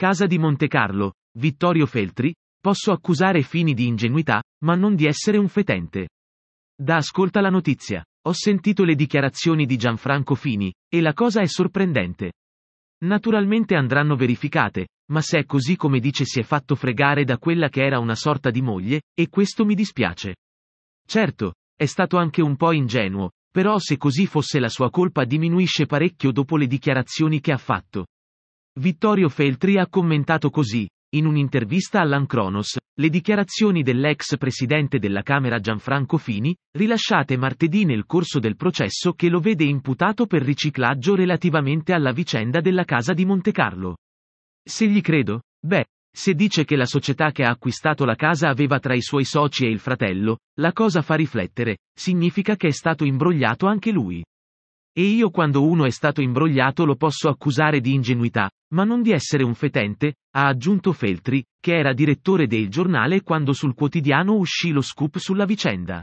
Casa di Monte Carlo, Vittorio Feltri, posso accusare Fini di ingenuità, ma non di essere un fetente. Da ascolta la notizia. Ho sentito le dichiarazioni di Gianfranco Fini, e la cosa è sorprendente. Naturalmente andranno verificate, ma se è così come dice si è fatto fregare da quella che era una sorta di moglie, e questo mi dispiace. Certo, è stato anche un po' ingenuo, però se così fosse la sua colpa diminuisce parecchio dopo le dichiarazioni che ha fatto. Vittorio Feltri ha commentato così, in un'intervista all'Ancronos, le dichiarazioni dell'ex presidente della Camera Gianfranco Fini, rilasciate martedì nel corso del processo che lo vede imputato per riciclaggio relativamente alla vicenda della casa di Montecarlo. Se gli credo? Beh, se dice che la società che ha acquistato la casa aveva tra i suoi soci e il fratello, la cosa fa riflettere, significa che è stato imbrogliato anche lui. E io quando uno è stato imbrogliato lo posso accusare di ingenuità, ma non di essere un fetente, ha aggiunto Feltri, che era direttore del giornale quando sul quotidiano uscì lo scoop sulla vicenda.